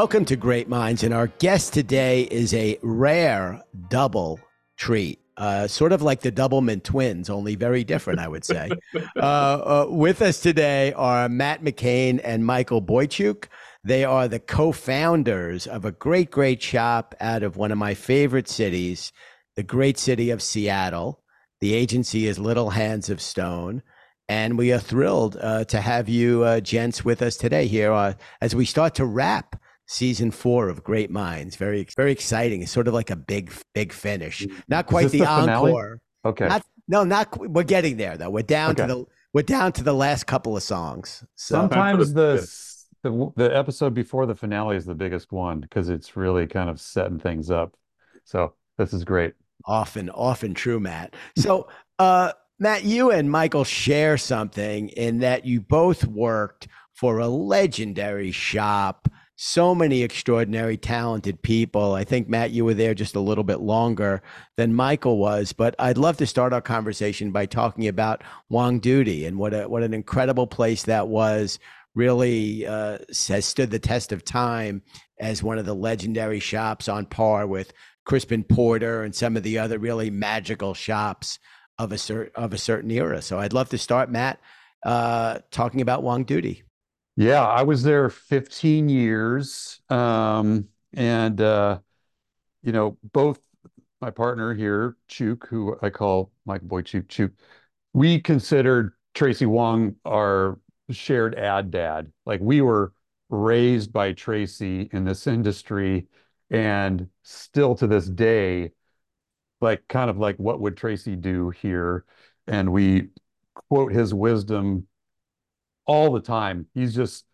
welcome to Great Minds. And our guest today is a rare double treat. Uh, sort of like the Doublemint twins, only very different, I would say. uh, uh, with us today are Matt McCain and Michael Boychuk. They are the co founders of a great, great shop out of one of my favorite cities, the great city of Seattle. The agency is Little Hands of Stone. And we are thrilled uh, to have you, uh, gents, with us today here uh, as we start to wrap season four of Great Minds. Very, very exciting. It's sort of like a big, big finish. Not quite the, the encore. Okay. Not, no, not. We're getting there though. We're down okay. to the. We're down to the last couple of songs. So. Sometimes the, the the episode before the finale is the biggest one because it's really kind of setting things up. So this is great. Often, often true, Matt. So, uh, Matt, you and Michael share something in that you both worked for a legendary shop. So many extraordinary, talented people. I think, Matt, you were there just a little bit longer than Michael was. But I'd love to start our conversation by talking about Wong Doody and what, a, what an incredible place that was. Really uh, has stood the test of time as one of the legendary shops on par with Crispin Porter and some of the other really magical shops of a certain of a certain era. So I'd love to start, Matt, uh, talking about Wong Doody. Yeah, I was there 15 years, um, and uh, you know, both my partner here, Chuk, who I call Mike Boy Chuk Chuk, we considered Tracy Wong our shared ad dad. Like we were raised by Tracy in this industry, and still to this day like kind of like what would Tracy do here? And we quote his wisdom all the time. He's just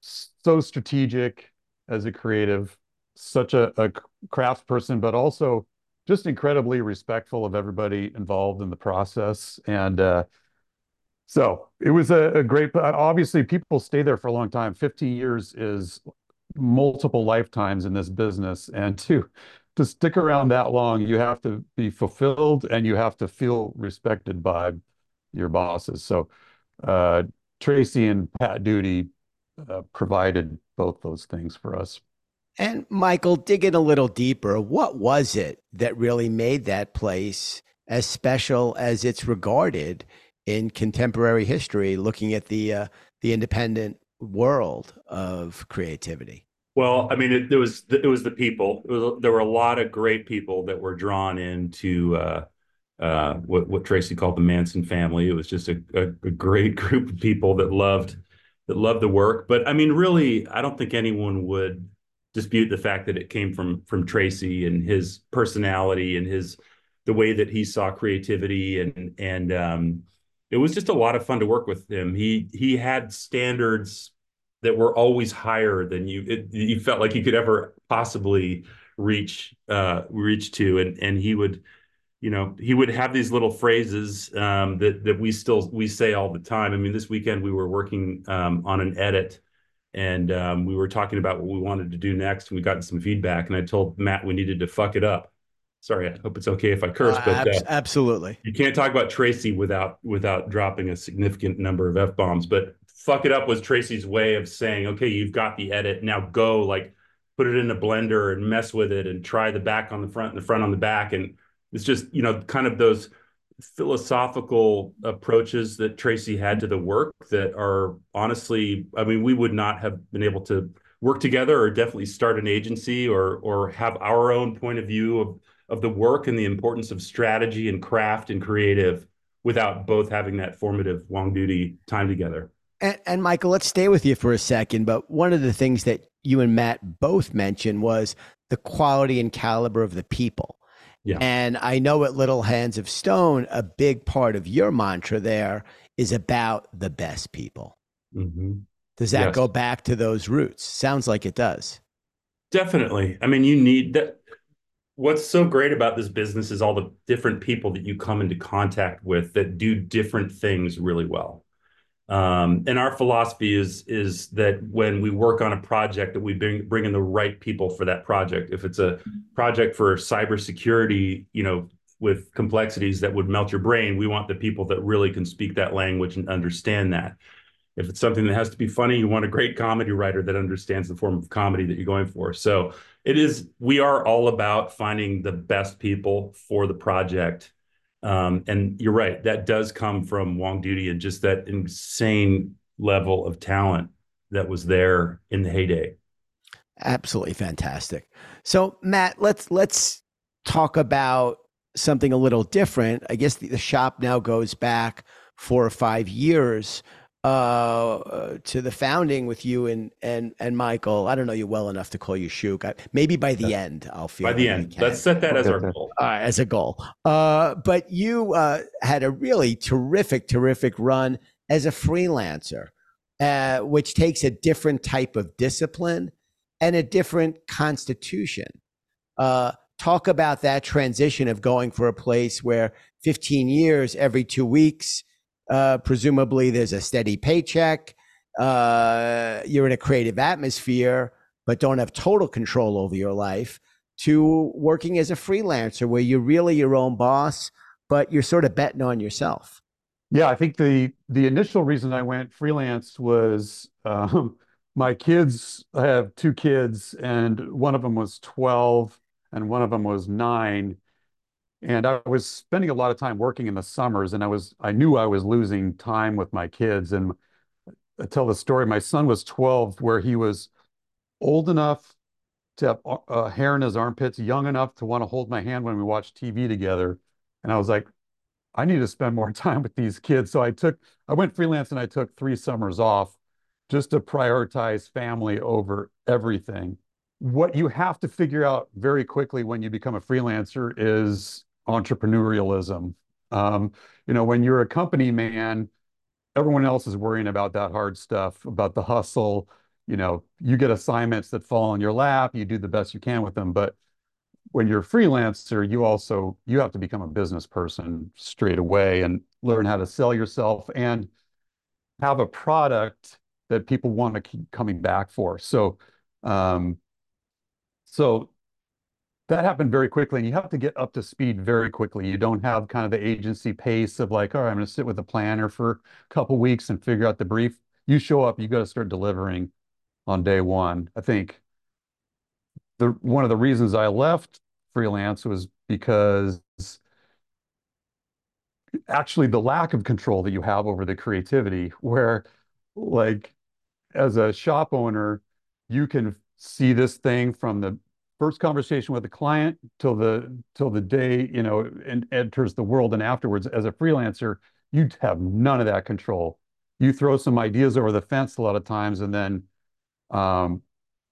so strategic as a creative, such a, a craftsperson, but also just incredibly respectful of everybody involved in the process. And uh, so it was a, a great, obviously people stay there for a long time. 15 years is multiple lifetimes in this business and to to stick around that long, you have to be fulfilled and you have to feel respected by your bosses. So uh, Tracy and Pat Doody uh, provided both those things for us. And Michael, digging a little deeper, what was it that really made that place as special as it's regarded in contemporary history, looking at the uh, the independent world of creativity? Well, I mean, it, it, was it was the people. Was, there were a lot of great people that were drawn into uh, uh, what what Tracy called the Manson family. It was just a, a, a, great group of people that loved that loved the work. But I mean, really, I don't think anyone would dispute the fact that it came from from Tracy and his personality and his the way that he saw creativity and and um, it was just a lot of fun to work with him. He he had standards that were always higher than you it, you felt like you could ever possibly reach uh reach to and and he would you know he would have these little phrases um that that we still we say all the time i mean this weekend we were working um on an edit and um we were talking about what we wanted to do next and we got some feedback and i told matt we needed to fuck it up sorry i hope it's okay if i curse uh, but uh, absolutely you can't talk about tracy without without dropping a significant number of f-bombs but fuck it up was Tracy's way of saying, okay, you've got the edit. Now go like put it in a blender and mess with it and try the back on the front and the front on the back. And it's just, you know, kind of those philosophical approaches that Tracy had to the work that are honestly, I mean, we would not have been able to work together or definitely start an agency or or have our own point of view of of the work and the importance of strategy and craft and creative without both having that formative Wong Doody time together. And, and, Michael, let's stay with you for a second. But one of the things that you and Matt both mentioned was the quality and caliber of the people. Yeah. And I know at Little Hands of Stone, a big part of your mantra there is about the best people. Mm-hmm. Does that yes. go back to those roots? Sounds like it does. Definitely. I mean, you need that. What's so great about this business is all the different people that you come into contact with that do different things really well. Um, and our philosophy is is that when we work on a project, that we bring bring in the right people for that project. If it's a project for cybersecurity, you know, with complexities that would melt your brain, we want the people that really can speak that language and understand that. If it's something that has to be funny, you want a great comedy writer that understands the form of comedy that you're going for. So it is, we are all about finding the best people for the project. Um, and you're right, that does come from Wong Doody and just that insane level of talent that was there in the heyday. Absolutely fantastic. So Matt, let's let's talk about something a little different. I guess the, the shop now goes back four or five years uh, to the founding with you and and and Michael. I don't know you well enough to call you Shook. I, maybe by the end, I'll feel by the end. Let's set that as our goal. as a goal. Uh, but you uh, had a really terrific, terrific run as a freelancer, uh, which takes a different type of discipline and a different constitution. Uh, talk about that transition of going for a place where 15 years every two weeks uh, presumably there's a steady paycheck uh, you're in a creative atmosphere but don't have total control over your life to working as a freelancer where you're really your own boss but you're sort of betting on yourself yeah i think the the initial reason i went freelance was um, my kids I have two kids and one of them was 12 and one of them was nine. And I was spending a lot of time working in the summers, and I was I knew I was losing time with my kids. And I tell the story. My son was 12, where he was old enough to have uh, hair in his armpits, young enough to want to hold my hand when we watched TV together. And I was like, I need to spend more time with these kids. So I took I went freelance and I took three summers off just to prioritize family over everything what you have to figure out very quickly when you become a freelancer is entrepreneurialism. Um, you know, when you're a company man, everyone else is worrying about that hard stuff, about the hustle. You know, you get assignments that fall in your lap, you do the best you can with them. But when you're a freelancer, you also you have to become a business person straight away and learn how to sell yourself and have a product that people want to keep coming back for. So um, so that happened very quickly, and you have to get up to speed very quickly. You don't have kind of the agency pace of like, all right, I'm going to sit with a planner for a couple weeks and figure out the brief. You show up, you got to start delivering on day one. I think the one of the reasons I left freelance was because actually the lack of control that you have over the creativity, where like as a shop owner, you can see this thing from the first conversation with the client till the till the day you know and enters the world and afterwards as a freelancer you have none of that control. You throw some ideas over the fence a lot of times and then um,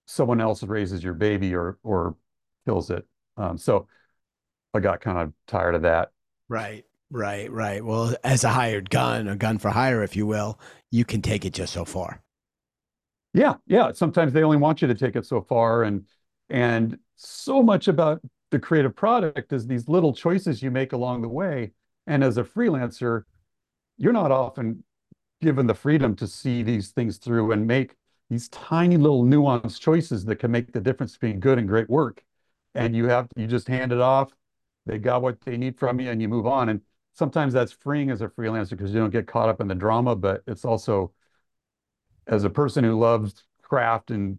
someone else raises your baby or or kills it. Um, so i got kind of tired of that. Right right right. Well as a hired gun a gun for hire if you will you can take it just so far yeah yeah sometimes they only want you to take it so far and and so much about the creative product is these little choices you make along the way. And as a freelancer, you're not often given the freedom to see these things through and make these tiny little nuanced choices that can make the difference between good and great work. And you have you just hand it off. They got what they need from you, and you move on. And sometimes that's freeing as a freelancer because you don't get caught up in the drama. But it's also, as a person who loves craft and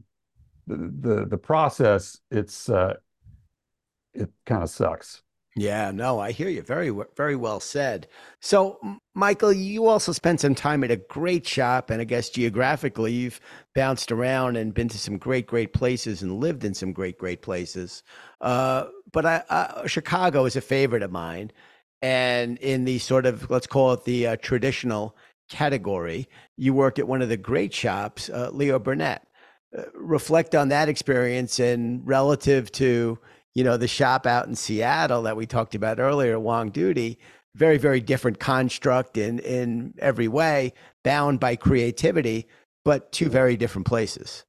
the the process it's uh it kind of sucks. Yeah no i hear you. Very very well said. So michael you also spent some time at a great shop and i guess geographically you've bounced around and been to some great great places and lived in some great great places. Uh, but I, uh, chicago is a favorite of mine. And in the sort of let's call it the uh, traditional category you worked at one of the great shops uh, leo burnett reflect on that experience and relative to you know the shop out in Seattle that we talked about earlier, Wong Doody. very very different construct in in every way, bound by creativity, but two very different places.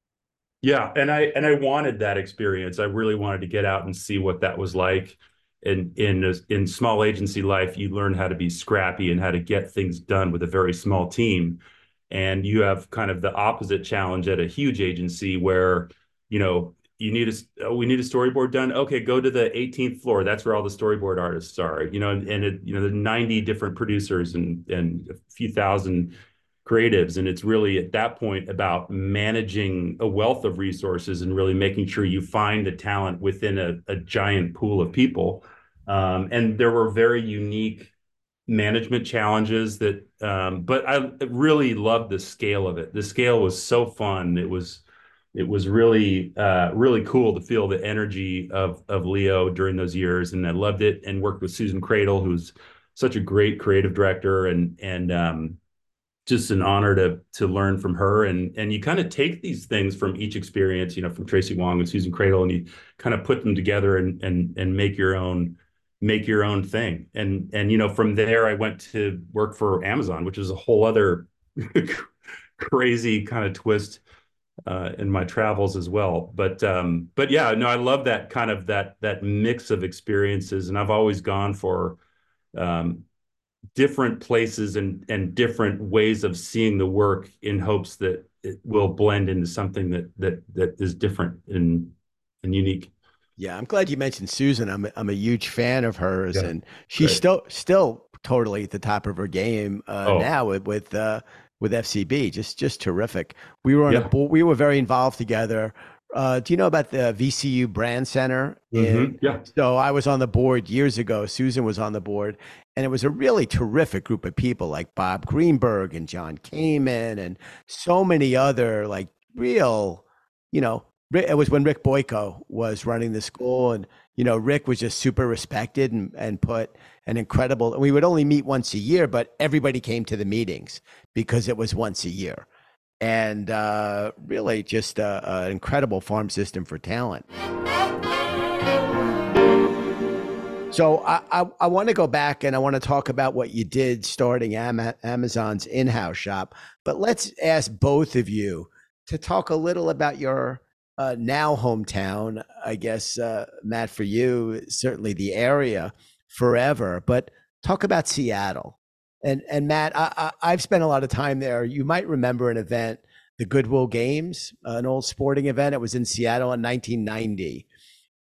Yeah, and I and I wanted that experience. I really wanted to get out and see what that was like. In in in small agency life, you learn how to be scrappy and how to get things done with a very small team. And you have kind of the opposite challenge at a huge agency where you know you need a oh, we need a storyboard done. Okay go to the 18th floor. That's where all the storyboard artists are you know and it you know the 90 different producers and and a few thousand creatives and it's really at that point about managing a wealth of resources and really making sure you find the talent within a, a giant pool of people. Um, and there were very unique management challenges that um, but i really loved the scale of it. The scale was so fun. It was it was really uh, really cool to feel the energy of of leo during those years and i loved it and worked with susan credle who's such a great creative director and and um, just an honor to to learn from her. And and you kind of take these things from each experience you know from tracy wong and susan credle and you kind of put them together and and and make your own make your own thing. And and you know from there i went to work for amazon which is a whole other crazy kind of twist uh, in my travels as well. But um but yeah no i love that kind of that that mix of experiences. And i've always gone for um different places and and different ways of seeing the work in hopes that it will blend into something that that that is different and and unique. Yeah, I'm glad you mentioned Susan. I'm I'm a huge fan of hers, yeah, and she's great. still still totally at the top of her game uh, oh. now with with uh, with FCB. Just just terrific. We were on yeah. a. We were very involved together uh, do you know about the VCU Brand Center? Mm-hmm. Yeah. So I was on the board years ago. Susan was on the board, and it was a really terrific group of people like Bob Greenberg and Jon Kamen and so many other like real, you know, it was when Rick Boyko was running the school, and you know, Rick was just super respected and and put an incredible. And we would only meet once a year, but everybody came to the meetings because it was once a year and uh, really just an incredible farm system for talent. So I, I, I want to go back and I want to talk about what you did starting Am- Amazon's in-house shop. But let's ask both of you to talk a little about your uh, now hometown. I guess uh, Matt, for you, certainly the area forever. But talk about Seattle and and Matt, I, I, have spent a lot of time there. You might remember an event, the Goodwill Games, an old sporting event. It was in Seattle in 1990,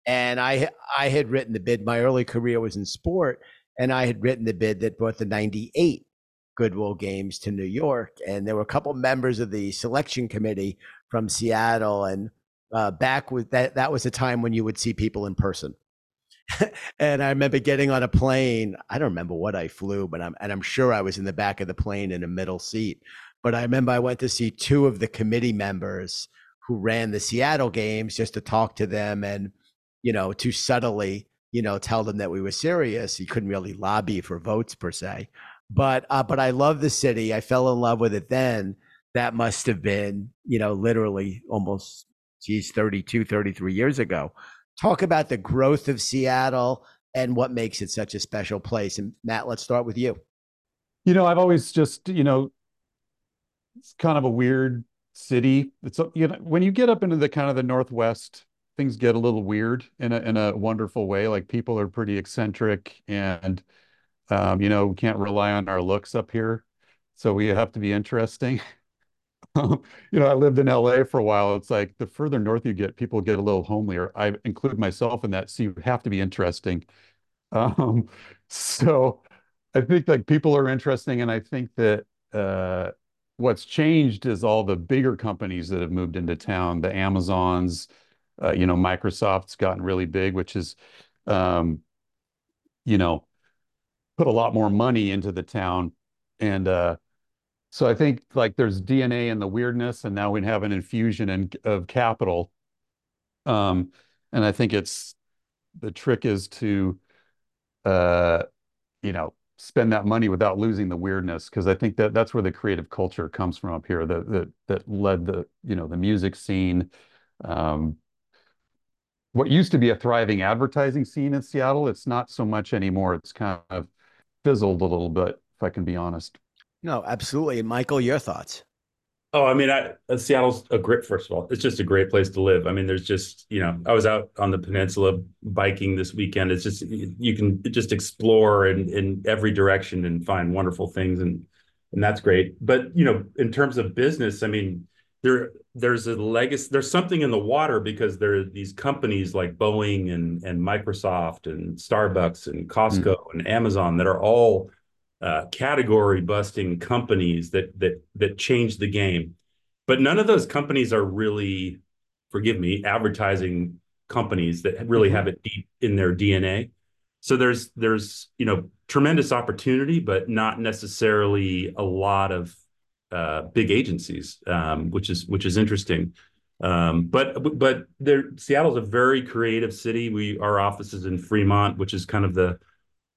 and I I had written the bid. My early career was in sport, and I had written the bid that brought the 98 Goodwill Games to New York. And there were a couple members of the selection committee from Seattle, and uh, back with that that was a time when you would see people in person. and I remember getting on a plane. I don't remember what I flew, but I'm and I'm sure I was in the back of the plane in a middle seat. But I remember I went to see two of the committee members who ran the Seattle games just to talk to them and, you know, to subtly, you know, tell them that we were serious. You couldn't really lobby for votes per se. But uh, but I love the city. I fell in love with it then. That must have been, you know, literally almost geez, 32, 33 years ago talk about the growth of Seattle and what makes it such a special place. And Matt, let's start with you. You know, I've always just, you know, it's kind of a weird city. It's you know, when you get up into the kind of the northwest, things get a little weird in a in a wonderful way. Like people are pretty eccentric and um, you know, we can't rely on our looks up here. So we have to be interesting. you know, I lived in LA for a while. It's like the further north you get, people get a little homelier. I include myself in that. So you have to be interesting. Um, so I think like people are interesting. And I think that uh, what's changed is all the bigger companies that have moved into town, the Amazons, uh, you know, Microsoft's gotten really big, which is, um, you know, put a lot more money into the town. And, uh, so I think like there's DNA in the weirdness, and now we have an infusion in, of capital. Um, and I think it's the trick is to, uh, you know, spend that money without losing the weirdness, because I think that that's where the creative culture comes from up here. That that that led the you know the music scene. Um, what used to be a thriving advertising scene in Seattle, it's not so much anymore. It's kind of fizzled a little bit, if I can be honest. No, absolutely. Michael, your thoughts? Oh, I mean, I, uh, Seattle's a great. First of all, it's just a great place to live. I mean, there's just you know, I was out on the peninsula biking this weekend. It's just you can just explore in in every direction and find wonderful things, and and that's great. But you know, in terms of business, I mean, there there's a legacy. There's something in the water because there are these companies like Boeing and and Microsoft and Starbucks and Costco mm. and Amazon that are all uh, category busting companies that that that changed the game. But none of those companies are really, forgive me, advertising companies that really mm-hmm. have it deep in their DNA. So there's there's you know tremendous opportunity, but not necessarily a lot of uh, big agencies, um, which is which is interesting. Um, but but there, Seattle's a very creative city. We our office is in Fremont, which is kind of the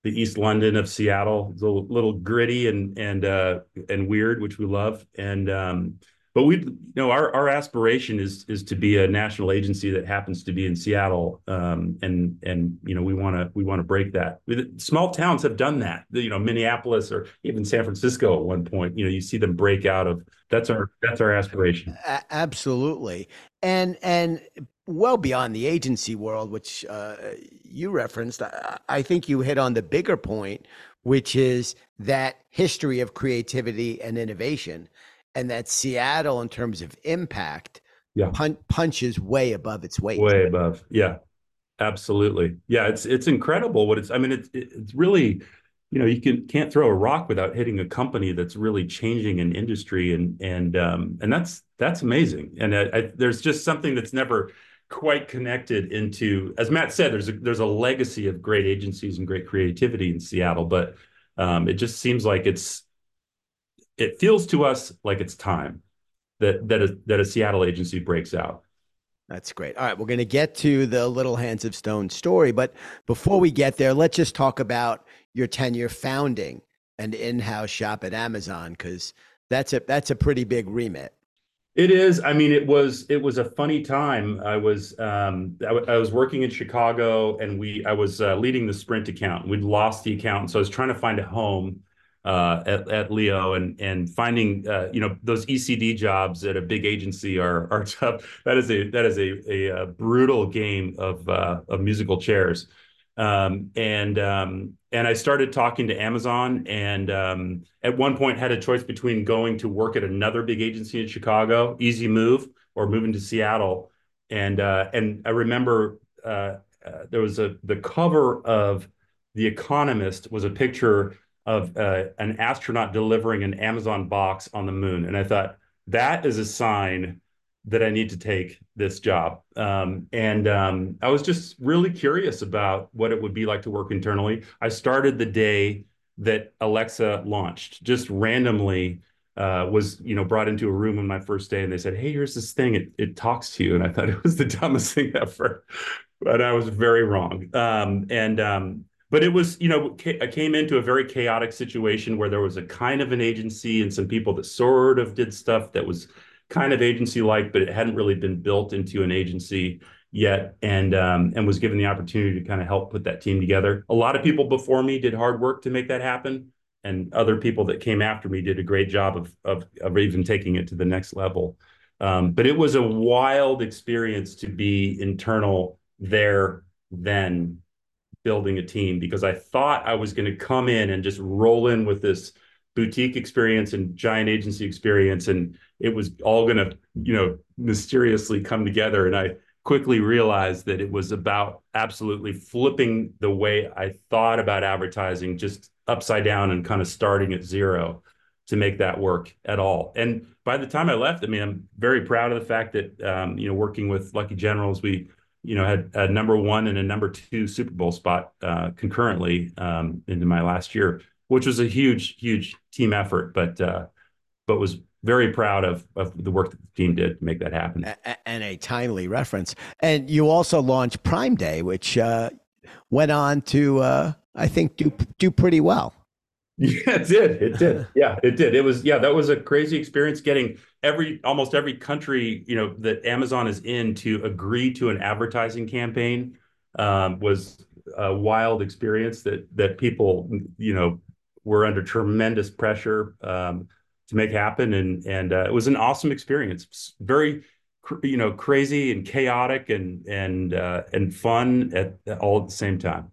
the East London of Seattle. It's a little, little gritty and and uh, and weird, which we love. And um, but we you know our our aspiration is is to be a national agency that happens to be in Seattle um, and and you know we want to we want to break that. Small towns have done that. You know Minneapolis or even San Francisco at one point you know you see them break out of that's our that's our aspiration. Absolutely. And and well beyond the agency world which uh, you referenced I, I think you hit on the bigger point which is that history of creativity and innovation and that Seattle, in terms of impact, yeah. Pun- punches way above its weight. Way above, yeah, absolutely, yeah. It's it's incredible what it's. I mean, it's it's really, you know, you can can't throw a rock without hitting a company that's really changing an industry, and and um and that's that's amazing. And I, I, there's just something that's never quite connected into, as Matt said, there's a there's a legacy of great agencies and great creativity in Seattle, but um, it just seems like it's it feels to us like it's time that that a, that a Seattle agency breaks out. That's great. All right, we're going to get to the Little Hands of Stone story, but before we get there, let's just talk about your tenure founding an in-house shop at Amazon because that's a that's a pretty big remit. It is. I mean, it was it was a funny time. I was um, I, w- I was working in Chicago, and we I was uh, leading the Sprint account. We'd lost the account, so I was trying to find a home uh, at, at Leo and and finding uh, you know those ECD jobs at a big agency are are tough. That is a that is a a, a brutal game of uh, of musical chairs. Um, and um, and I started talking to Amazon, and um, at one point had a choice between going to work at another big agency in Chicago, easy move, or moving to Seattle. And uh, and I remember uh, uh, there was a the cover of The Economist was a picture of uh, an astronaut delivering an Amazon box on the moon. And I thought, that is a sign that I need to take this job. Um, and um, I was just really curious about what it would be like to work internally. I started the day that Alexa launched, just randomly. Uh, was you know brought into a room on my first day and they said hey here's this thing it, it talks to you and i thought it was the dumbest thing ever but i was very wrong um, and um, but it was you know I came into a very chaotic situation where there was a kind of an agency and some people that sort of did stuff that was kind of agency like but it hadn't really been built into an agency yet. And um, and was given the opportunity to kind of help put that team together. A lot of people before me did hard work to make that happen and other people that came after me did a great job of of, of even taking it to the next level. Um, but it was a wild experience to be internal there then building a team because I thought I was going to come in and just roll in with this boutique experience and giant agency experience and it was all going to you know mysteriously come together and I quickly realized that it was about absolutely flipping the way I thought about advertising just upside down and kind of starting at zero to make that work at all. And by the time I left, I mean, I'm very proud of the fact that, um, you know, working with Lucky Generals, we you know, had a number one and a number two Super Bowl spot uh, concurrently um, into my last year, which was a huge, huge team effort, but uh, but was very proud of of the work that the team did to make that happen. And a timely reference. And you also launched Prime Day, which uh, went on to uh, I think do do pretty well. Yeah, it did. It did. Yeah, it did. It was yeah, that was a crazy experience getting every almost every country, you know, that Amazon is in to agree to an advertising campaign um, was a wild experience that that people, you know, were under tremendous pressure um, to make happen and and uh, it was an awesome experience. Very you know, crazy and chaotic and and uh, and fun at all at the same time.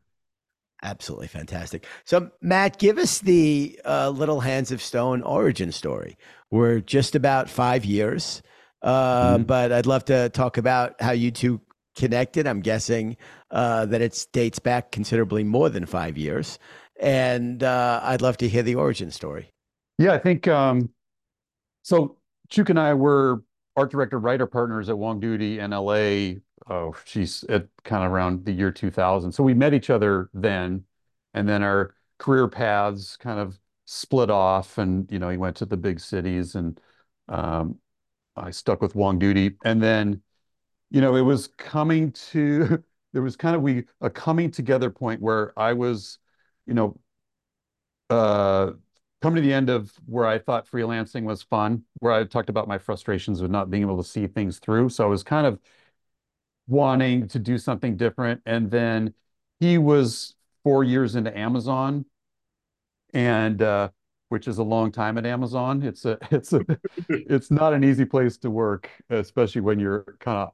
Absolutely fantastic. So, Matt, give us the uh, Little Hands of Stone origin story. We're just about five years, uh, mm-hmm. but I'd love to talk about how you two connected. I'm guessing uh, that it dates back considerably more than five years, and uh, I'd love to hear the origin story. Yeah, I think um, so. Chuk and I were art director writer partners at Wong Doody in LA. Oh, she's at kind of around the year 2000. So we met each other then, and then our career paths kind of split off. And you know, he went to the big cities, and um, I stuck with Wong Doody. And then, you know, it was coming to there was kind of we a coming together point where I was, you know, uh, coming to the end of where I thought freelancing was fun, where I talked about my frustrations with not being able to see things through. So I was kind of wanting to do something different. And then he was four years into Amazon, and uh, which is a long time at Amazon. It's a it's a it's not an easy place to work, especially when you're kind of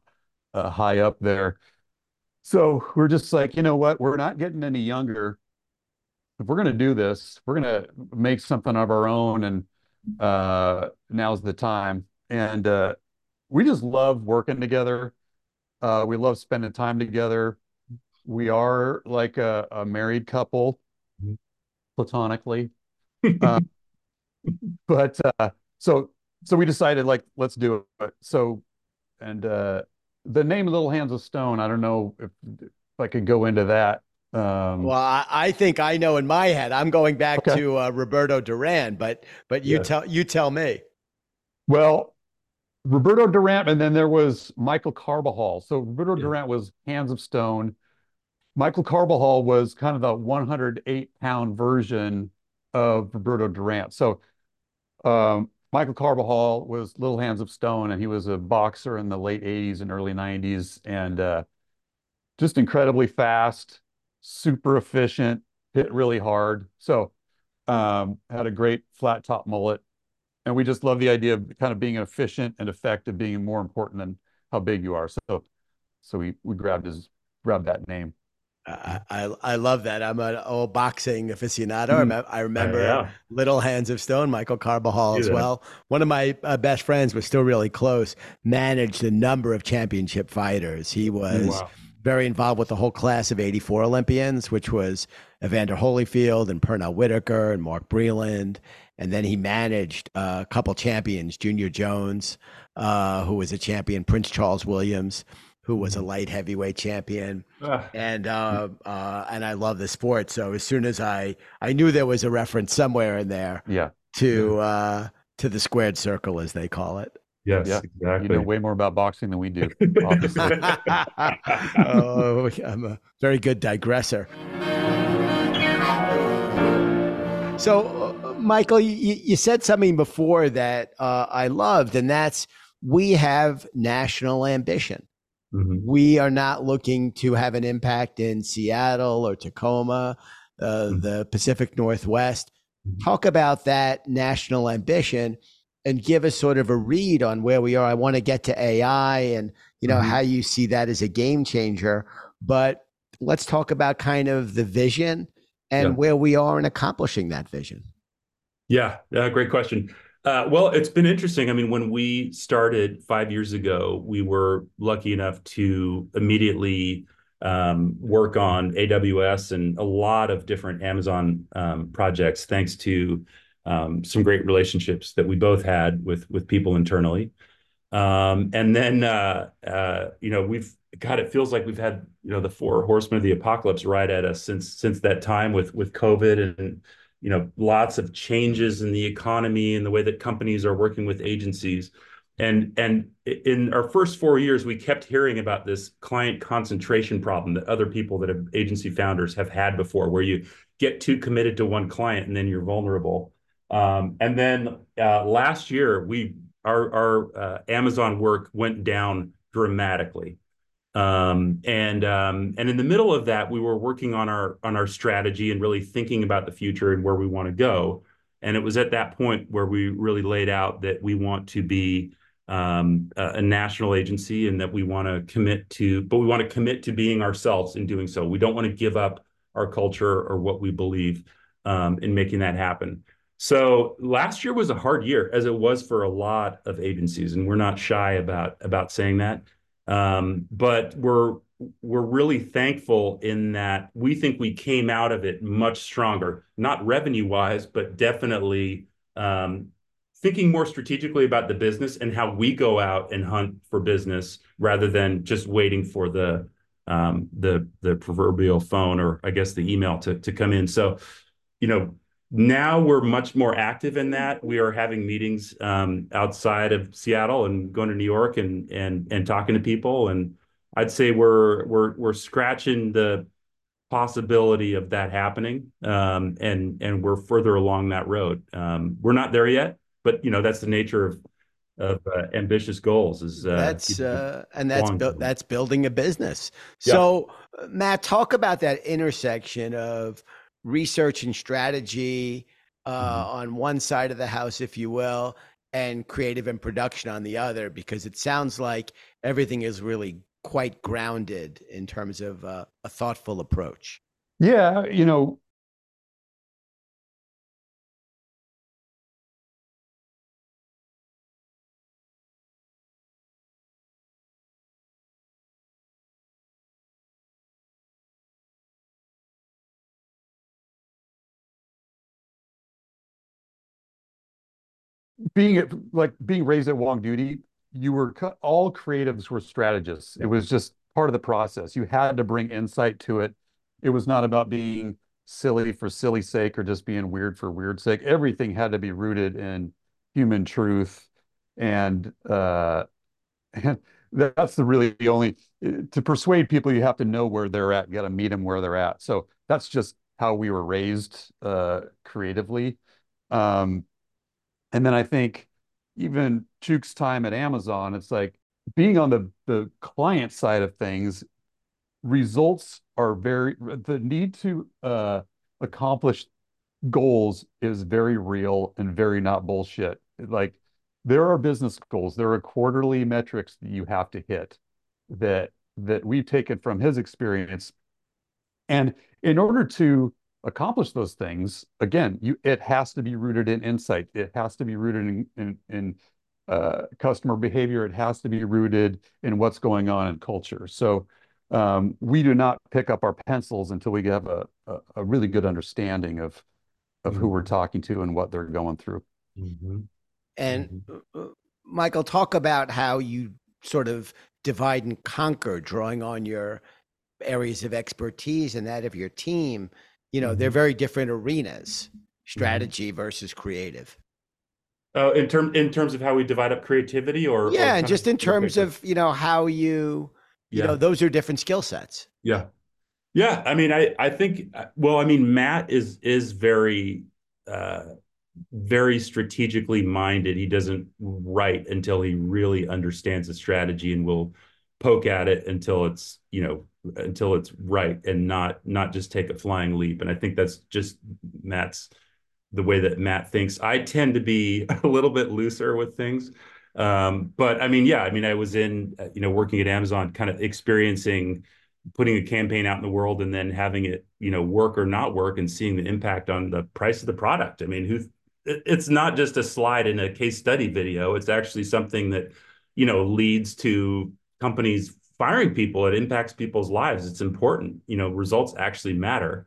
uh, high up there. So we're just like, you know what? We're not getting any younger if we're to do this, we're to make something of our own, and uh, now's the time. And uh, we just love working together. Uh, we love spending time together. We are like a, a married couple, mm-hmm. platonically. Uh, but uh, so so we decided like let's do it. So and uh, the name Little Hands of Stone. I don't know if, if I could go into that um, well, I, I, think I know in my head. I'm going back okay. to uh, Roberto Duran, but but you tell you tell me. Well, Roberto Duran, and then there was Michael Carbajal. So Roberto yeah. Duran was Hands of Stone. Michael Carbajal was kind of the 108 pound version of Roberto Duran. So um, Michael Carbajal was Little Hands of Stone, and he was a boxer in the late 80s and early 90s, and uh, just incredibly fast super efficient, hit really hard. So um, had a great flat top mullet. And we just love the idea of kind of being efficient and effective being more important than how big you are. So so we we grabbed his grabbed that name. I, I, I love that. I'm an old boxing aficionado. Mm. I remember yeah. Little Hands of Stone, Michael Carbajal as well. One of my uh, best friends was still really close. Managed a number of championship fighters. He was wow very involved with the whole class of 84 Olympians, which was Evander Holyfield and Pernell Whitaker and Mark Breland. And then he managed uh, a couple champions, Junior Jones, uh, who was a champion, Prince Charles Williams, who was a mm-hmm. light heavyweight champion. Ah. And uh, uh, and I love the sport. So as soon as I I knew there was a reference somewhere in there yeah. to uh, to the squared circle as they call it. Yes, yeah. exactly. You know way more about boxing than we do. oh, I'm a very good digressor. So, uh, Michael, you, you, said something before that uh, I loved, and that's we have national ambition. Mm-hmm. We are not looking to have an impact in Seattle or Tacoma, uh, mm-hmm. the Pacific Northwest. Mm-hmm. Talk about that national ambition and give us sort of a read on where we are. I want to get to AI and you know mm-hmm. how you see that as a game changer, but let's talk about kind of the vision and yeah. where we are in accomplishing that vision. Yeah, uh, great question. Uh, well, it's been interesting. I mean, when we started five years ago, we were lucky enough to immediately um, work on AWS and a lot of different Amazon um, projects, thanks to um, some great relationships that we both had with with people internally. Um, and then uh, uh, you know we've God, it feels like we've had you know the four horsemen of the apocalypse right at us since since that time with with COVID and you know lots of changes in the economy and the way that companies are working with agencies. And and in our first four years, we kept hearing about this client concentration problem that other people that have agency founders have had before, where you get too committed to one client and then you're vulnerable. Um, and then uh, last year, we our our uh, Amazon work went down dramatically. Um, and um, and in the middle of that, we were working on our on our strategy and really thinking about the future and where we want to go. And it was at that point where we really laid out that we want to be um, a, a, national agency and that we want to commit to, but we want to commit to being ourselves in doing so. We don't want to give up our culture or what we believe um, in making that happen. So last year was a hard year, as it was for a lot of agencies, and we're not shy about about saying that. Um, but we're we're really thankful in that we think we came out of it much stronger, not revenue-wise, but definitely thinking more strategically about the business and how we go out and hunt for business rather than just waiting for the the the proverbial phone or I guess the email to to come in. So, you know, now we're much more active in that. We are having meetings um, outside of Seattle and going to New York and and and talking to people, and I'd say we're we're we're scratching the possibility of that happening. Um, and and we're further along that road. Um, we're not there yet, but, you know, that's the nature of of uh, ambitious goals is. Uh, uh, that's building a business. Yeah. So, Matt, talk about that intersection of research and strategy uh, mm-hmm. on one side of the house, if you will, and creative and production on the other, because it sounds like everything is really quite grounded in terms of uh, a thoughtful approach. Yeah, you know, being like being raised at Wong Doody, you were all creatives were strategists. It was just part of the process. You had to bring insight to it. It was not about being silly for silly sake or just being weird for weird sake. Everything had to be rooted in human truth, uh, and that's the really the only to persuade people, you have to know where they're at, you got to meet them where they're at. So that's just how we were raised uh, creatively. Um, And then I think even Chuk's time at Amazon, it's like being on the the client side of things, results are very the need to uh, accomplish goals is very real and very not bullshit. Like, there are business goals, there are quarterly metrics that you have to hit, that that we've taken from his experience. And in order to accomplish those things, again, you it has to be rooted in insight. It has to be rooted in in uh, customer behavior. It has to be rooted in what's going on in culture. So, um, we do not pick up our pencils until we have a a really good understanding of who we're mm-hmm. talking to and what they're going through. Mm-hmm. And mm-hmm. Uh, uh, Michael, talk about how you sort of divide and conquer, drawing on your areas of expertise and that of your team. You know, they're mm-hmm. very different arenas, mm-hmm. strategy versus creative. Oh, in term in terms of how we divide up creativity or? Yeah, and just in terms of, you know, how you- Yeah You know, those are different skill sets. Yeah. Yeah, I mean, I think, uh, well, I mean, Matt is is very. Uh, very strategically minded. He doesn't write until he really understands the strategy and will poke at it until it's, you know, until it's right, and not not just take a flying leap. And I think that's just Matt's the way that Matt thinks. I tend to be a little bit looser with things. Um, but I mean, yeah, I mean, I was in, uh, you know, working at Amazon, kind of experiencing putting a campaign out in the world and then having it, you know, work or not work, and seeing the impact on the price of the product. I mean, who it's not just a slide in a case study video, it's actually something that, you know, leads to companies firing people. It impacts people's lives. It's important. You know, results actually matter.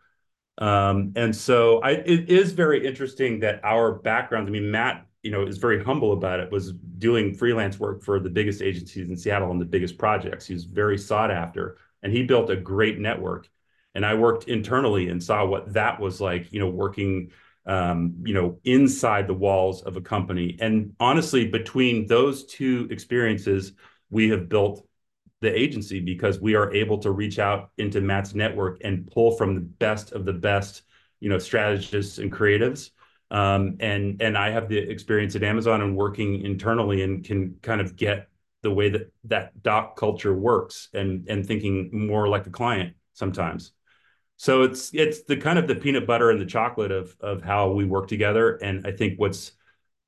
Um, and so it is very interesting that our background, I mean, Matt, you know, is very humble about it, was doing freelance work for the biggest agencies in Seattle on the biggest projects. He's very sought after, and he built a great network. And I worked internally and saw what that was like, you know, working, um, you know, inside the walls of a company. And honestly, between those two experiences, we have built the agency because we are able to reach out into Matt's network and pull from the best of the best, you know, strategists and creatives. Um, and and I have the experience at Amazon and working internally and can kind of get the way that that doc culture works and and thinking more like a client sometimes. So it's it's the kind of the peanut butter and the chocolate of of how we work together, and I think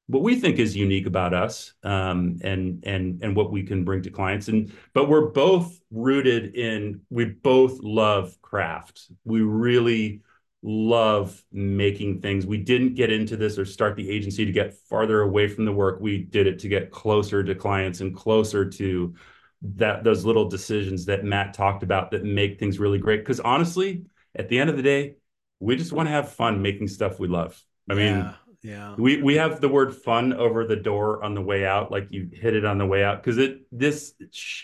what we think is unique about us, um, and and and what we can bring to clients. and But we're both rooted in, we both love craft. We really love making things. We didn't get into this or start the agency to get farther away from the work. We did it to get closer to clients and closer to that those little decisions that Matt talked about that make things really great. Because honestly, at the end of the day, we just want to have fun making stuff we love. I mean, yeah, we we have the word fun over the door on the way out, like you hit it on the way out, because it this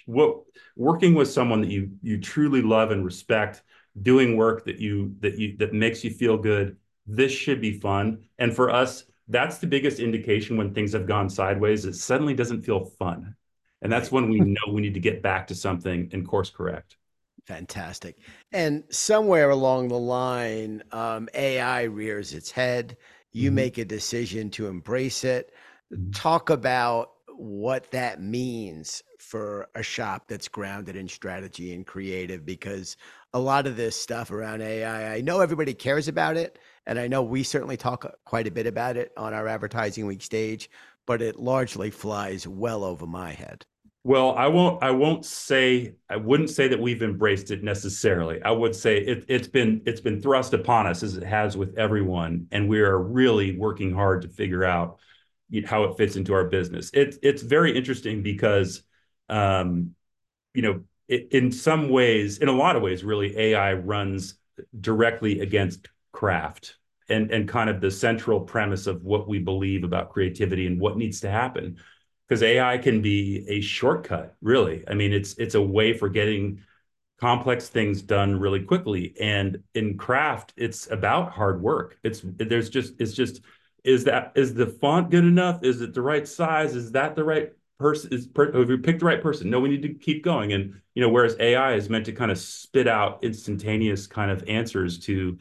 what working with someone that you you truly love and respect, doing work that you that you that makes you feel good. This should be fun, and for us, that's the biggest indication when things have gone sideways. It suddenly doesn't feel fun, and that's when we know we need to get back to something and course correct. Fantastic. And somewhere along the line, um, AI rears its head. You Mhm. make a decision to embrace it. Mhm. Talk about what that means for a shop that's grounded in strategy and creative, because a lot of this stuff around AI, I know everybody cares about it. And I know we certainly talk quite a bit about it on our advertising week stage, but it largely flies well over my head. Well, I won't. I won't say. I wouldn't say that we've embraced it necessarily. I would say it, it's been it's been thrust upon us as it has with everyone, and we are really working hard to figure out how it fits into our business. It's it's very interesting because, um, you know, it, in some ways, in a lot of ways, really, AI runs directly against craft and and kind of the central premise of what we believe about creativity and what needs to happen because AI can be a shortcut, really. I mean, it's it's a way for getting complex things done really quickly. And in craft, it's about hard work. It's there's just it's just is that is the font good enough? Is it the right size? Is that the right person? Is per, have you picked the right person? No, we need to keep going. And you know, whereas AI is meant to kind of spit out instantaneous kind of answers to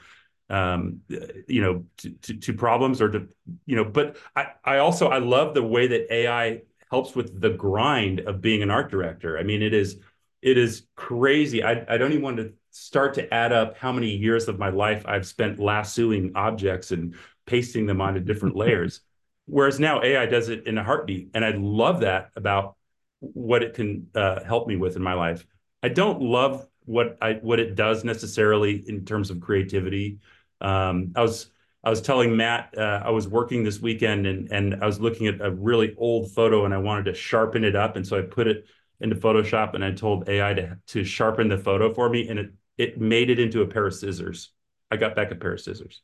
um, you know, to, to, to problems or to, you know, but I, I also, I love the way that AI helps with the grind of being an art director. I mean, it is it is crazy. I, I don't even want to start to add up how many years of my life I've spent lassoing objects and pasting them onto different layers. Whereas now AI does it in a heartbeat. And I love that about what it can uh, help me with in my life. I don't love what I what it does necessarily in terms of creativity. Um, I was I was telling Matt uh, I was working this weekend and and I was looking at a really old photo and I wanted to sharpen it up and so I put it into Photoshop and I told AI to to sharpen the photo for me and it it made it into a pair of scissors. I got back a pair of scissors.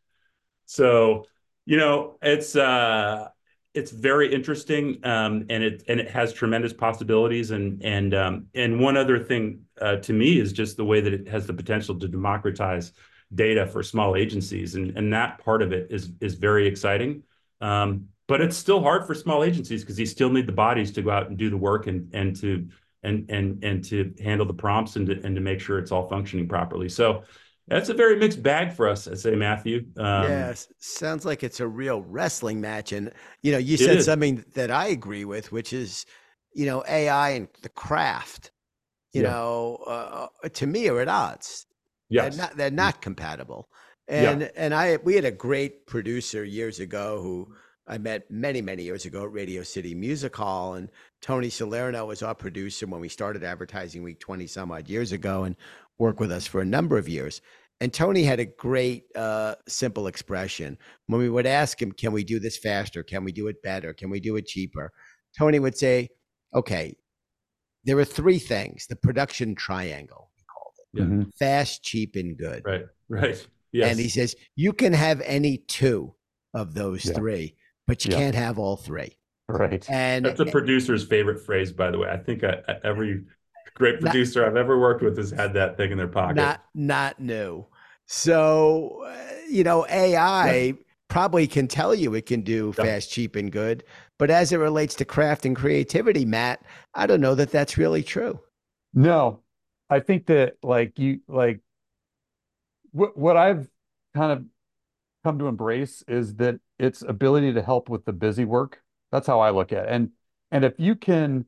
So you know it's uh it's very interesting um, and it and it has tremendous possibilities and and um, and one other thing uh, to me is just the way that it has the potential to democratize data for small agencies, and and that part of it is is very exciting. Um, but it's still hard for small agencies because you still need the bodies to go out and do the work and and to and and and to handle the prompts and to, and to make sure it's all functioning properly. So that's a very mixed bag for us, I say, Matthew. Um, yeah, sounds like it's a real wrestling match. And you know, you said something that I agree with, which is, you know, AI and the craft. You yeah. know, uh, to me, are at odds. Yes. They're not, they're not compatible. And yeah. and I we had a great producer years ago who I met many, many years ago at Radio City Music Hall. And Tony Salerno was our producer when we started Advertising Week 20 some odd years ago and worked with us for a number of years. And Tony had a great, uh, simple expression. When we would ask him, can we do this faster? Can we do it better? Can we do it cheaper? Tony would say, okay, there are three things the production triangle yeah. Mm-hmm. fast, cheap, and good. Right, right. Yes. And he says you can have any two of those yeah. three, but you yeah. can't have all three. Right. And that's a producer's favorite phrase, by the way. I think I, every great producer not, I've ever worked with has had that thing in their pocket. Not not new. So uh, you know, AI yeah. probably can tell you it can do fast, cheap, and good, but as it relates to craft and creativity, Matt, I don't know that that's really true. No, I think that like you like what what I've kind of come to embrace is that its ability to help with the busy work. That's how I look at it. And and if you can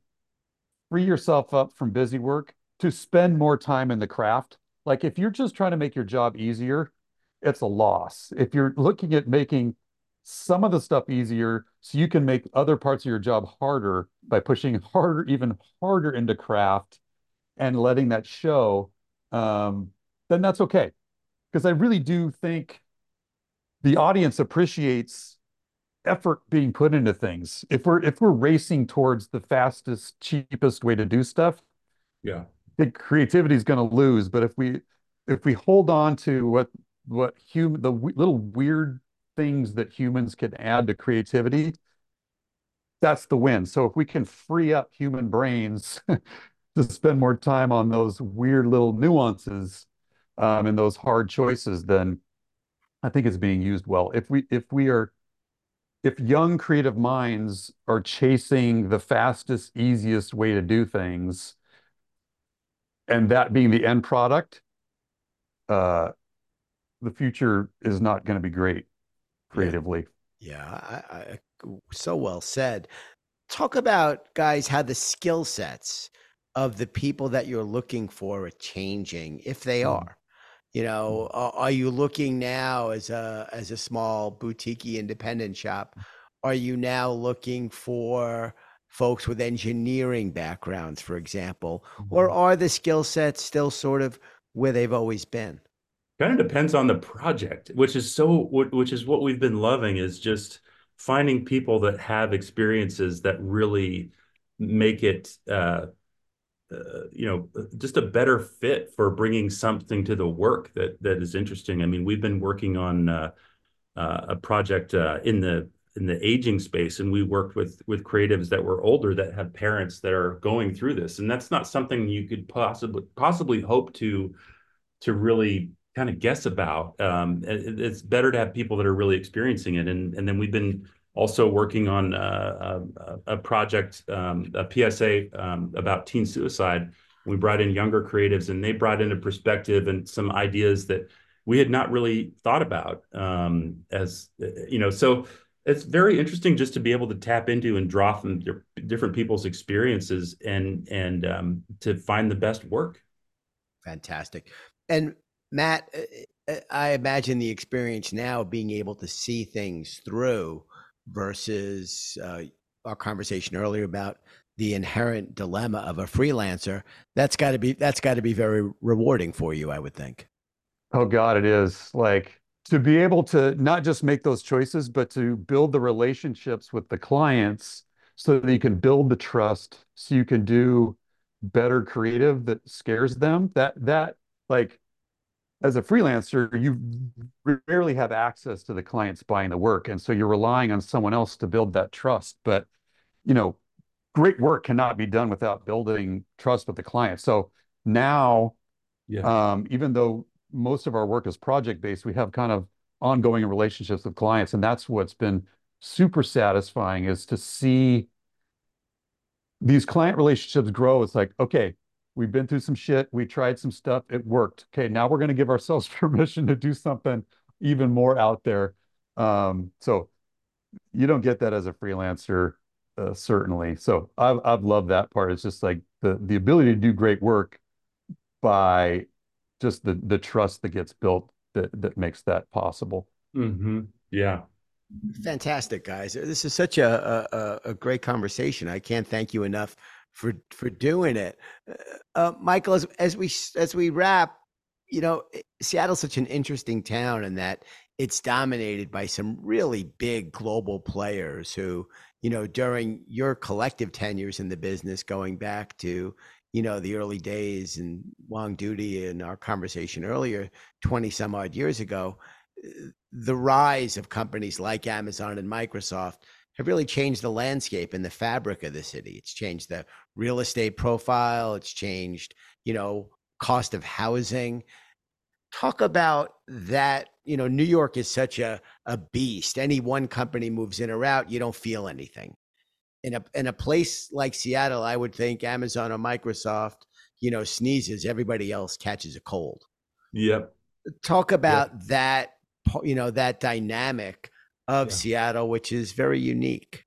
free yourself up from busy work to spend more time in the craft, like if you're just trying to make your job easier, it's a loss. If you're looking at making some of the stuff easier so you can make other parts of your job harder by pushing harder, even harder into craft, and letting that show, um, then that's okay. Because I really do think the audience appreciates effort being put into things. If we're if we're racing towards the fastest, cheapest way to do stuff, Yeah. I think creativity is going to lose, but if we if we hold on to what what human the little weird things that humans can add to creativity, that's the win. So if we can free up human brains to spend more time on those weird little nuances um, and those hard choices, then I think it's being used well. If we if we are if young creative minds are chasing the fastest, easiest way to do things, and that being the end product, uh, the future is not going to be great creatively. Yeah, I, I, so well said. Talk about guys how the skill sets of the people that you're looking for are changing, if they Mm. are. You know, are, are you looking now as a as a small boutique independent shop? Are you now looking for folks with engineering backgrounds, for example, or are the skill sets still sort of where they've always been? Kind of depends on the project, which is so which is what we've been loving is just finding people that have experiences that really make it uh, uh, you know just a better fit for bringing something to the work that that is interesting. I mean, we've been working on uh, uh, a project uh, in the in the aging space, and we worked with with creatives that were older that have parents that are going through this, and that's not something you could possibly possibly hope to to really kind of guess about. Um, it, it's better to have people that are really experiencing it, and and then we've been also working on uh, a, a, project, um, a PSA um, about teen suicide. We brought in younger creatives, and they brought in a perspective and some ideas that we had not really thought about. Um, as you know, so it's very interesting just to be able to tap into and draw from different people's experiences and and um, to find the best work. Fantastic. And Matt, uh, uh, I imagine the experience now being able to see things through versus uh, our conversation earlier about the inherent dilemma of a freelancer. That's got to be that's got to be very rewarding for you, I would think. Oh God, it is like to be able to not just make those choices, but to build the relationships with the clients so that you can build the trust, so you can do better creative that scares them. That that like as a freelancer, you rarely have access to the clients buying the work. And so you're relying on someone else to build that trust. But, you know, great work cannot be done without building trust with the client. So now, yeah. um, even though most of our work is project based, we have kind of ongoing relationships with clients. And that's what's been super satisfying is to see these client relationships grow. It's like, okay, We've been through some shit. We tried some stuff. It worked. Okay, now we're going to give ourselves permission to do something even more out there. Um, so you don't get that as a freelancer, uh, certainly. So I've I've loved that part. It's just like the the ability to do great work by just the the trust that gets built that that makes that possible. Mm-hmm. Yeah. Fantastic, guys. This is such a, a, a great conversation. I can't thank you enough for for doing it. Uh, uh, Michael, as, as we as we wrap, you know, eh, Seattle's such an interesting town in that it's dominated by some really big global players who, you know, during your collective tenures in the business, going back to you know the early days and Wong Doody in our conversation earlier 20 some odd years ago eh, the rise of companies like amazon and microsoft have really changed the landscape and the fabric of the city. It's changed the real estate profile. It's changed, you know, cost of housing. Talk about that. You know, New York is such a, a beast. Any one company moves in or out, you don't feel anything. In a in a place like Seattle, I would think Amazon or Microsoft, you know, sneezes, everybody else catches a cold. Yep. Talk about yep. that, you know, that dynamic of yeah. Seattle, which is very unique.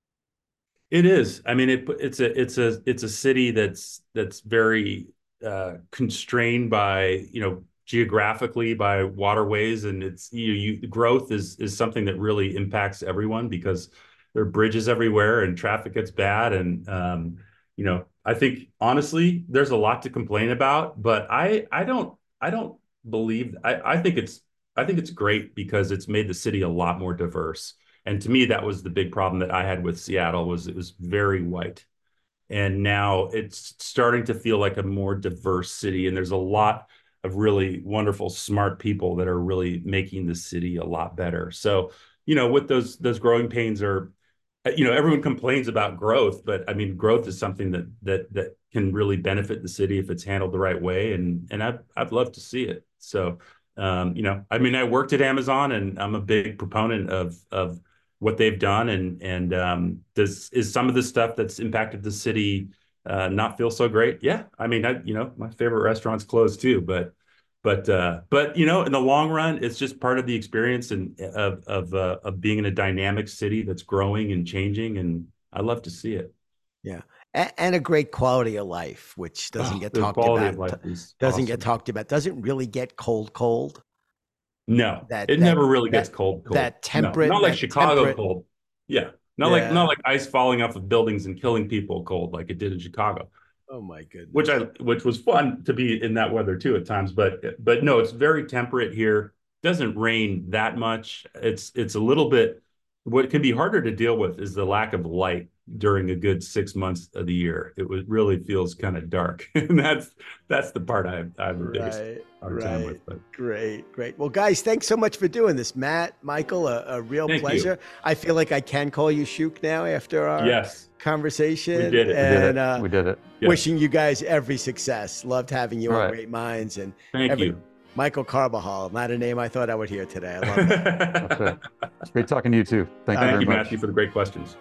It is. I mean, it, it's a it's a it's a city that's that's very uh, constrained by you know geographically by waterways, and it's you, you growth is is something that really impacts everyone because there are bridges everywhere and traffic gets bad, and um, you know I think honestly there's a lot to complain about, but I I don't I don't believe I I think it's I think it's great because it's made the city a lot more diverse. And to me, that was the big problem that I had with Seattle was it was very white. and now it's starting to feel like a more diverse city. And there's a lot of really wonderful, smart people that are really making the city a lot better. So, you know, with those those growing pains are, uh, you know, everyone complains about growth, but I mean, growth is something that that that can really benefit the city if it's handled the right way. And and I'd I'd love to see it. So, um, you know, I mean, I worked at Amazon, and I'm a big proponent of of what they've done and and um, does is some of the stuff that's impacted the city uh, not feel so great? Yeah. I mean I, you know my favorite restaurants closed too but but uh, but you know in the long run it's just part of the experience and of of uh, of being in a dynamic city that's growing and changing and i love to see it. Yeah and, a great quality of life which doesn't oh, get talked about doesn't awesome. get talked about doesn't really get cold cold no, that it that, never really gets cold, cold. That temperate, no, not like Chicago temperate, cold. Yeah, not yeah. like not like ice falling off of buildings and killing people cold like it did in Chicago. Oh my goodness. Which I which was fun to be in that weather too at times, but but no, it's very temperate here. Doesn't rain that much. It's it's a little bit what can be harder to deal with is the lack of light during a good six months of the year. It was really feels kind of dark, and that's that's the part I I have the biggest right, hard right. time with. But great, great. Well, guys, thanks so much for doing this, Matt, Michael. A, a real Thank pleasure. You. I feel like I can call you Shook now after our yes conversation. We did it. And, we did it. Uh, we did it. Wishing you guys every success. Loved having you All on right. Great Minds and thank every, you. Michael Carbajal, not a name I thought I would hear today. I love it. Great talking to you too. Thank you Thank very you, much. Matthew, for the great questions.